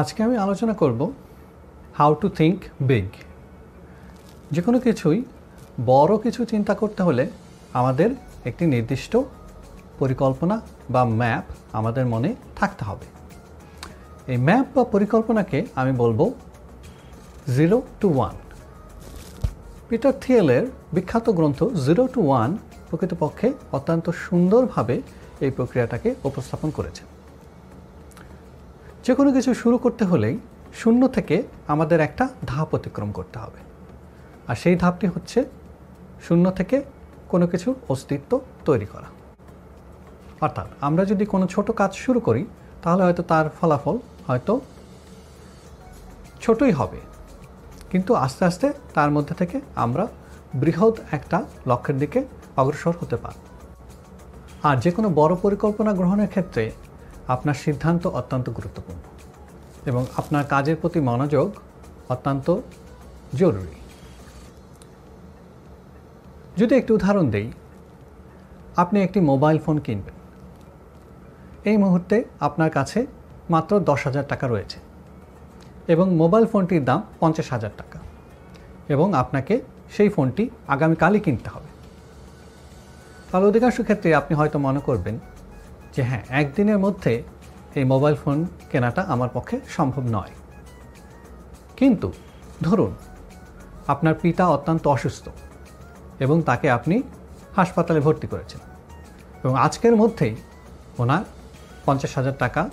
আজকে আমি আলোচনা করব হাউ টু থিঙ্ক বিগ যে কোনো কিছুই বড় কিছু চিন্তা করতে হলে আমাদের একটি নির্দিষ্ট পরিকল্পনা বা ম্যাপ আমাদের মনে থাকতে হবে। এই ম্যাপ বা পরিকল্পনাকে আমি বলব জিরো টু ওয়ান পিটার থিয়েলের বিখ্যাত গ্রন্থ জিরো টু ওয়ান প্রকৃতপক্ষে অত্যন্ত সুন্দরভাবে এই প্রক্রিয়াটাকে উপস্থাপন করেছে। যে কোনো কিছু শুরু করতে হলেই শূন্য থেকে আমাদের একটা ধাপ অতিক্রম করতে হবে। আর সেই ধাপটি হচ্ছে শূন্য থেকে কোনো কিছুর অস্তিত্ব তৈরি করা। অর্থাৎ আমরা যদি কোনো ছোট কাজ শুরু করি, তাহলে হয়তো তার ফলাফল হয়তো ছোটই হবে। কিন্তু আস্তে আস্তে তার মধ্যে থেকে আমরা বৃহৎ একটা লক্ষ্যের দিকে অগ্রসর হতে পার আর যে কোনো বড় পরিকল্পনা গ্রহণের ক্ষেত্রে আপনার সিদ্ধান্ত অত্যন্ত গুরুত্বপূর্ণ এবং আপনার কাজের প্রতি মনোযোগ অত্যন্ত জরুরি। যদি একটি উদাহরণ দেই, আপনি একটি মোবাইল ফোন কিনবেন। এই মুহূর্তে আপনার কাছে মাত্র দশ হাজার টাকা রয়েছে এবং মোবাইল ফোনটির দাম পঞ্চাশ হাজার টাকা এবং আপনাকে সেই ফোনটি আগামীকালই কিনতে হবে। তাহলে অধিকাংশ ক্ষেত্রে আপনি হয়তো মনে করবেন যে হ্যাঁ একদিনের মধ্যে এই মোবাইল ফোন কেনাটা আমার পক্ষে সম্ভব নয়। কিন্তু ধরুন, আপনার পিতা অত্যন্ত অসুস্থ এবং তাকে আপনি হাসপাতালে ভর্তি করেছেন এবং আজকের মধ্যেই ওনার পঞ্চাশ হাজার টাকা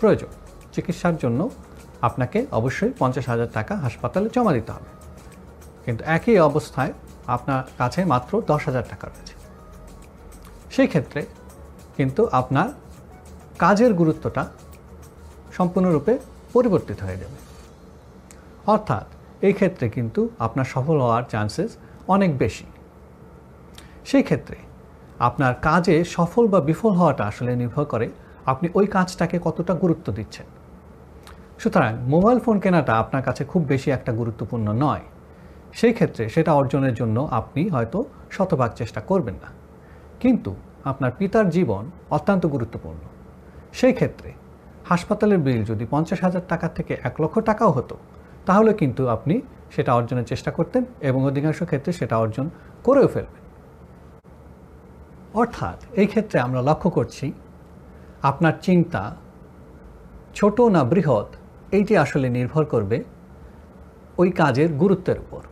প্রয়োজন। চিকিৎসার জন্য আপনাকে অবশ্যই পঞ্চাশ হাজার টাকা হাসপাতালে জমা দিতে হবে। কিন্তু একই অবস্থায় আপনার কাছে মাত্র দশ হাজার টাকা রয়েছে। সেই ক্ষেত্রে কিন্তু আপনার কাজের গুরুত্বটা সম্পূর্ণরূপে পরিবর্তিত হয়ে যাবে। অর্থাৎ এই ক্ষেত্রে কিন্তু আপনার সফল হওয়ার চান্সেস অনেক বেশি। সেই ক্ষেত্রে আপনার কাজে সফল বা বিফল হওয়াটা আসলে নির্ভর করে আপনি ওই কাজটাকে কতটা গুরুত্ব দিচ্ছেন। সুতরাং মোবাইল ফোন কেনাটা আপনার কাছে খুব বেশি একটা গুরুত্বপূর্ণ নয়। সেই ক্ষেত্রে সেটা অর্জনের জন্য আপনি হয়তো শতভাগ চেষ্টা করবেন না। কিন্তু আপনার পিতার জীবন অত্যন্ত গুরুত্বপূর্ণ। সেই ক্ষেত্রে হাসপাতালের বিল যদি পঞ্চাশ হাজার টাকা থেকে এক লক্ষ টাকাও হতো, তাহলে কিন্তু আপনি সেটা অর্জনের চেষ্টা করতেন এবং অধিকাংশ ক্ষেত্রে সেটা অর্জন করেও ফেলবেন। অর্থাৎ এই ক্ষেত্রে আমরা লক্ষ্য করছি, আপনার চিন্তা ছোট না বৃহৎ, এইটি আসলে নির্ভর করবে ওই কাজের গুরুত্বের উপর।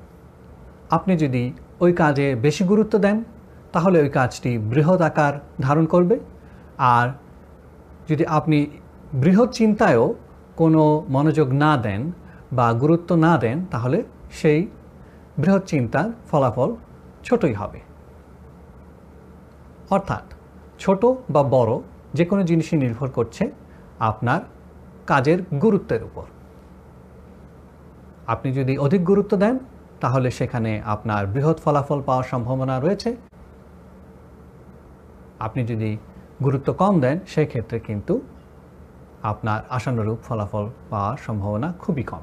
আপনি যদি ওই কাজে বেশি গুরুত্ব দেন তাহলে ওই কাজটি বৃহৎ আকার ধারণ করবে। আর যদি আপনি বৃহৎ চিন্তায়ও কোনো মনোযোগ না দেন বা গুরুত্ব না দেন, তাহলে সেই বৃহৎ চিন্তার ফলাফল ছোটই হবে। অর্থাৎ ছোট বা বড় যে কোনো জিনিসই নির্ভর করছে আপনার কাজের গুরুত্বের উপর। আপনি যদি অধিক গুরুত্ব দেন, তাহলে সেখানে আপনার বৃহৎ ফলাফল পাওয়ার সম্ভাবনা রয়েছে। আপনি যদি গুরুত্ব কম দেন সেক্ষেত্রে কিন্তু আপনার আশানুরূপ ফলাফল পাওয়ার সম্ভাবনা খুবই কম।